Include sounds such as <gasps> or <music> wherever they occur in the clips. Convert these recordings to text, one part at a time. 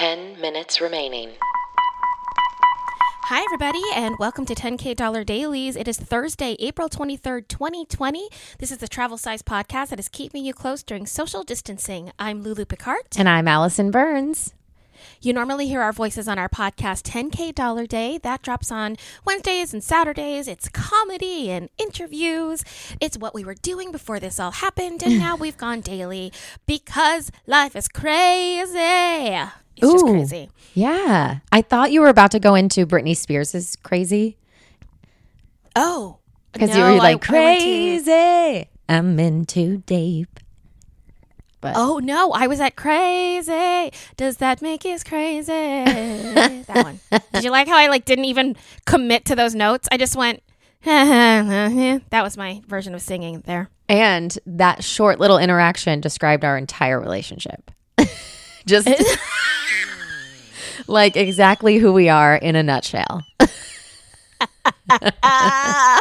10 minutes remaining. Hi, everybody, and welcome to 10K Dollar Dailies. It is Thursday, April 23rd, 2020. This is the travel size podcast that is keeping you close during social distancing. I'm Lulu Picard. And I'm Allison Burns. You normally hear our voices on our podcast 10K Dollar Day. That drops on Wednesdays and Saturdays. It's comedy and interviews. It's what we were doing before this all happened, and <laughs> now we've gone daily because life is crazy. It's just crazy. Yeah. I thought you were about to go into Britney Spears' crazy Oh, because no, you were I- like, I to- crazy. I'm in too deep. But Oh no, I was at crazy. Does that make you crazy? that one. <laughs> Did you like how I like didn't even commit to those notes? I just went. <laughs> that was my version of singing there. and that short little interaction described our entire relationship. <laughs> Just <laughs> like exactly who we are in a nutshell. <laughs> I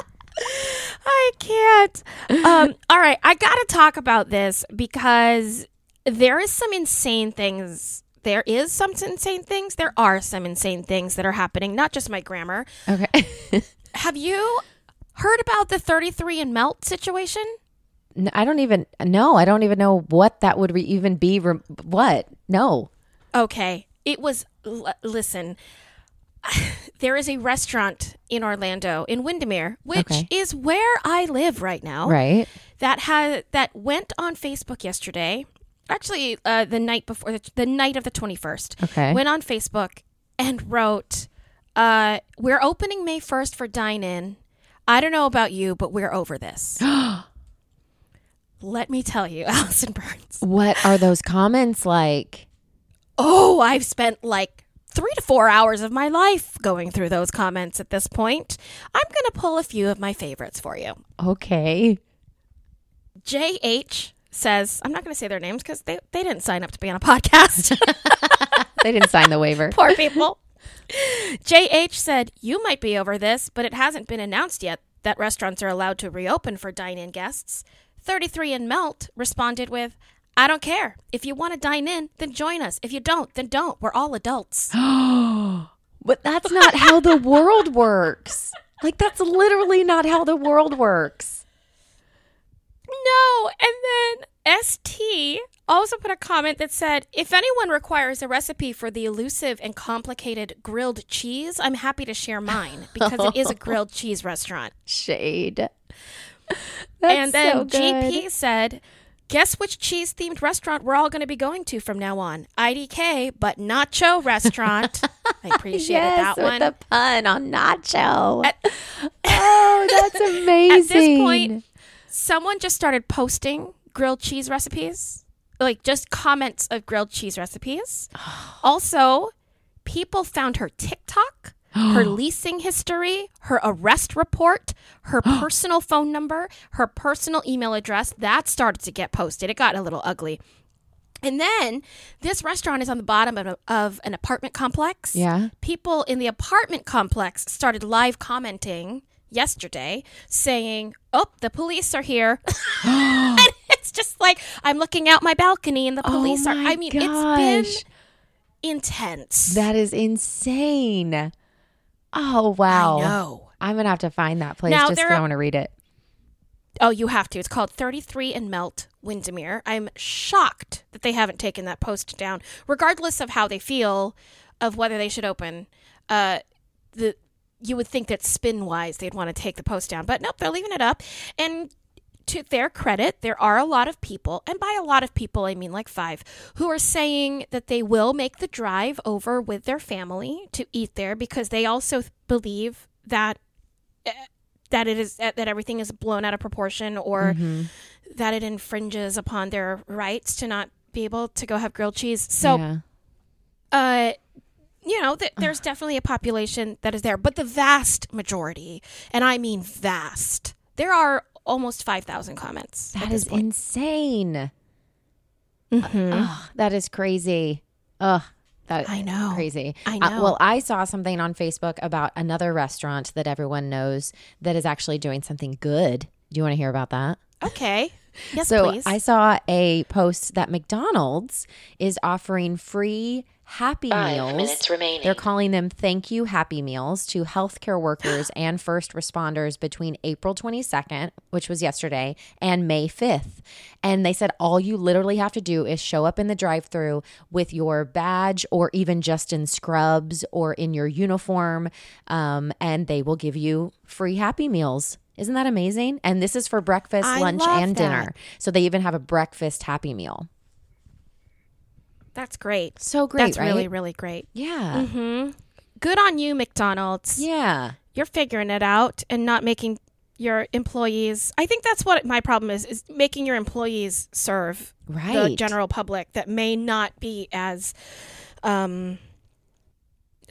can't. Um, all right, I got to talk about this because there is some insane things. There is some insane things. There are some insane things that are happening. Not just my grammar. Okay. <laughs> Have you heard about the 33 and melt situation? I don't even know. I don't even know what that would re- even be. Re- what? No. Okay. It was, l- listen, <sighs> there is a restaurant in Orlando, in Windermere, which Okay. is where I live right now. Right. That had that went on Facebook yesterday. Actually, uh, the night before the, the night of the twenty first. Okay. Went on Facebook and wrote, uh, "We're opening May first for dine in. I don't know about you, but we're over this." <gasps> <gasps> Let me tell you, <laughs> Allison Burns. What are those comments like? Oh, I've spent like three to four hours of my life going through those comments at this point. I'm going to pull a few of my favorites for you. Okay. JH says, I'm not going to say their names because they, they didn't sign up to be on a podcast. <laughs> They didn't sign the waiver. <laughs> Poor people. JH said, You might be over this, but it hasn't been announced yet that restaurants are allowed to reopen for dine in guests. 33 and Melt responded with, I don't care. If you want to dine in, then join us. If you don't, then don't. We're all adults. <gasps> But that's not how the world works. Like that's literally not how the world works. No. And then ST also put a comment that said, if anyone requires a recipe for the elusive and complicated grilled cheese, I'm happy to share mine because it is a <laughs> grilled cheese restaurant. Shade. <laughs> and then so. GP said, guess which cheese themed restaurant we're all going to be going to from now on? IDK, but Nacho Restaurant. <laughs> I appreciated Yes, that with one. the pun on nacho. At- <laughs> oh, that's amazing. At this point, someone just started posting grilled cheese recipes, like just comments of grilled cheese recipes. <gasps> also, people found her TikTok, her leasing history, her arrest report, her <gasps> personal phone number, her personal email address. That started to get posted. It got a little ugly. And then this restaurant is on the bottom of, a, of an apartment complex. Yeah. People in the apartment complex started live commenting yesterday saying, Oh, the police are here. <laughs> <gasps> and it's just like, I'm looking out my balcony and the oh police are. Oh my I mean, it's gosh. been intense. that is insane. Oh wow. I know. I'm gonna have to find that place Now, just because I want to read it. Oh, you have to. It's called 33 and Melt Windermere. I'm shocked that they haven't taken that post down, regardless of how they feel of whether they should open. Uh, the you would think that spin wise they'd want to take the post down, but nope, they're leaving it up. And to their credit, there are a lot of people, and by a lot of people I mean like five, who are saying that they will make the drive over with their family to eat there because they also believe that that it is that everything is blown out of proportion or that it infringes upon their rights to not be able to go have grilled cheese. So, yeah. uh, you know, th- there's definitely a population that is there, but the vast majority, and I mean vast, there are almost 5,000 comments. That is that this is point. insane. Mhm. Ugh, that is crazy. Ugh, that I know. crazy. I Uh, know. well, I saw something on Facebook about another restaurant that everyone knows that is actually doing something good. Do you want to hear about that? Okay. Yes, so please. I saw a post that McDonald's is offering free Happy Five Meals. minutes remaining. They're calling them thank you Happy Meals to healthcare workers <gasps> and first responders between April 22nd, which was yesterday, and May 5th. And they said all you literally have to do is show up in the drive through with your badge or even just in scrubs or in your uniform, um, and they will give you free Happy Meals. Isn't that amazing? And this is for breakfast, I lunch, and that. dinner. So they even have a breakfast Happy Meal. That's great. So great, That's right? really, really great. Yeah. hmm Good on you, McDonald's. Yeah. You're figuring it out and not making your employees. I think that's what my problem is: is making your employees serve the general public that may not be as um,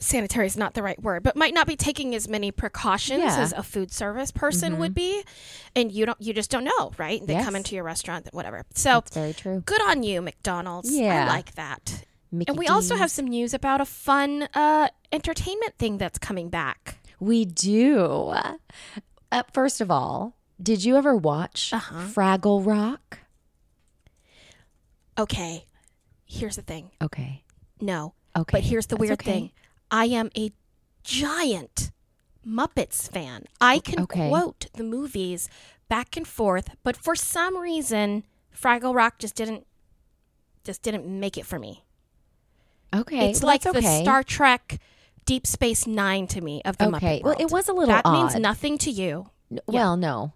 sanitary is not the right word, but might not be taking as many precautions Yeah. as a food service person would be, and you don't, you just don't know, right? They Yes. come into your restaurant, whatever. So That's very true. good on you, McDonald's. Yeah. I like that. Mickey And we also have some news about a fun uh, entertainment thing that's coming back. We do. Uh, first of all, did you ever watch Uh-huh. Fraggle Rock? Okay, here's the thing. Okay. No, Okay. but here's the That's weird okay. thing. I am a giant Muppets fan. I can Okay. quote the movies back and forth, but for some reason, Fraggle Rock just didn't just didn't make it for me. Okay. it's well, like that's the. Star Trek Deep Space Nine to me of the Muppets. Okay. Muppet Well, it was a little that odd. means nothing to you. N- Well, no.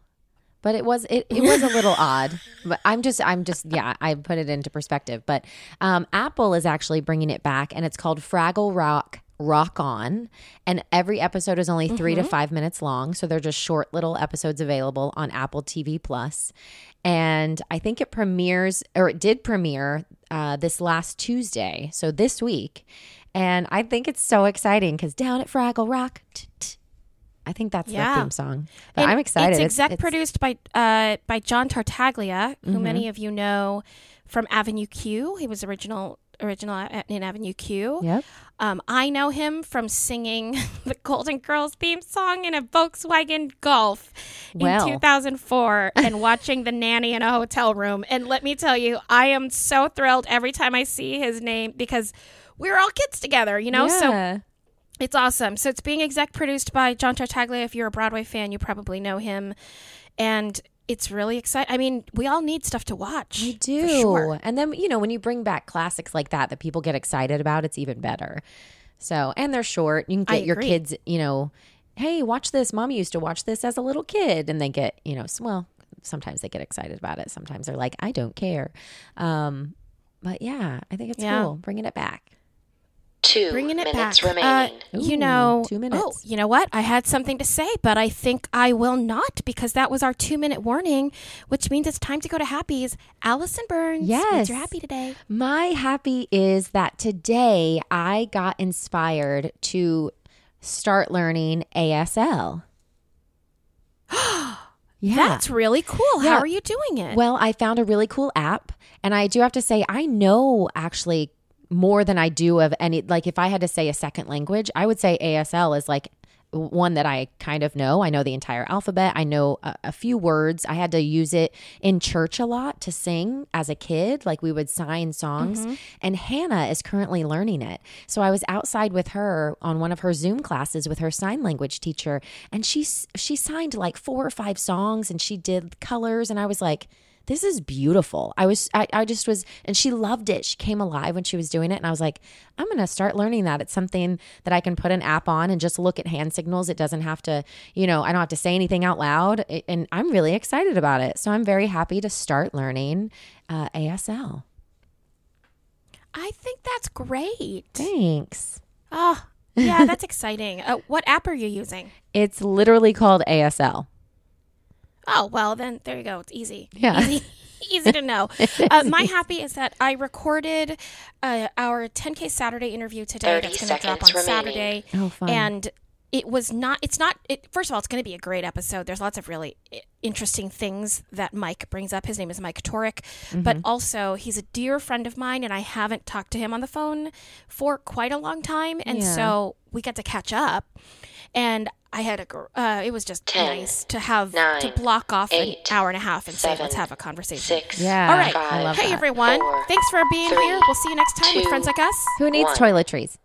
But it was it, it was a little <laughs> odd. But I'm just I'm just yeah, I put it into perspective. But um, Apple is actually bringing it back and it's called Fraggle Rock Rock On. And every episode is only 3 Mm-hmm. to 5 minutes long, so they're just short little episodes available on Apple TV Plus. And I think it premieres or it did premiere uh, this last Tuesday, so this week. And I think it's so exciting because down at Fraggle Rock, I think that's Yeah. the theme song. But And I'm excited. It's exec produced by uh, by John Tartaglia, who Mm-hmm. many of you know from Avenue Q. He was original original in Avenue Q. Yep. Um, I know him from singing <laughs> the Golden Girls theme song in a Volkswagen Golf Well. in 2004 <laughs> and watching The Nanny in a hotel room. And let me tell you, I am so thrilled every time I see his name because we were all kids together, you know? So it's awesome. So it's being exec produced by John Tartaglia. If you're a Broadway fan, you probably know him. And it's really exciting. I mean, we all need stuff to watch. We do. sure. And then, you know, when you bring back classics like that that people get excited about, it's even better. So, and they're short. You can I get your agree. kids, you know, hey, watch this. Mommy used to watch this as a little kid. And they get, you know, well, sometimes they get excited about it. Sometimes they're like, I don't care. Um, but yeah, I think it's Yeah. cool bringing it back. Two Bringing it minutes back. Uh, remaining. you know, two Oh, minutes. you know what? I had something to say, but I think I will not because that was our two minute warning, which means it's time to go to Happy's. Allison Burns, Yes. what's your happy today? My happy is that today I got inspired to start learning ASL. <gasps> yeah. That's really cool. Yeah. How are you doing it? Well, I found a really cool app, and I do have to say, I know actually more than I do of any. Like, if I had to say a second language, I would say ASL is like one that I kind of know. I know the entire alphabet. I know a, a few words. I had to use it in church a lot to sing as a kid. Like we would sign songs, mm-hmm. and Hannah is currently learning it. So I was outside with her on one of her Zoom classes with her sign language teacher, and she she signed like four or five songs, and she did colors, and I was like this is beautiful. I was, I, I just was, and she loved it. She came alive when she was doing it. And I was like, I'm going to start learning that. It's something that I can put an app on and just look at hand signals. It doesn't have to, you know, I don't have to say anything out loud. And I'm really excited about it. So I'm very happy to start learning uh, ASL. I think that's great. Thanks. Oh, yeah, that's <laughs> exciting. Uh, what app are you using? It's literally called ASL. Oh, well, then there you go. It's easy. Yeah. Easy, <laughs> easy to know. <laughs> Uh, my happy is that I recorded uh, our 10K Saturday interview today. 30 That's going to drop on seconds remaining. Saturday. Oh, fun. And it was not it's not it, first of all it's going to be a great episode there's lots of really interesting things that mike brings up his name is mike toric but also he's a dear friend of mine and i haven't talked to him on the phone for quite a long time and Yeah. so we got to catch up and i had a uh, it was just Ten, nice to have to block off eight, an hour and a half and say let's have a conversation Six. Yeah. all right I love hey that. everyone Four, thanks for being three, here we'll see you next time with friends like us Who needs One. toiletries?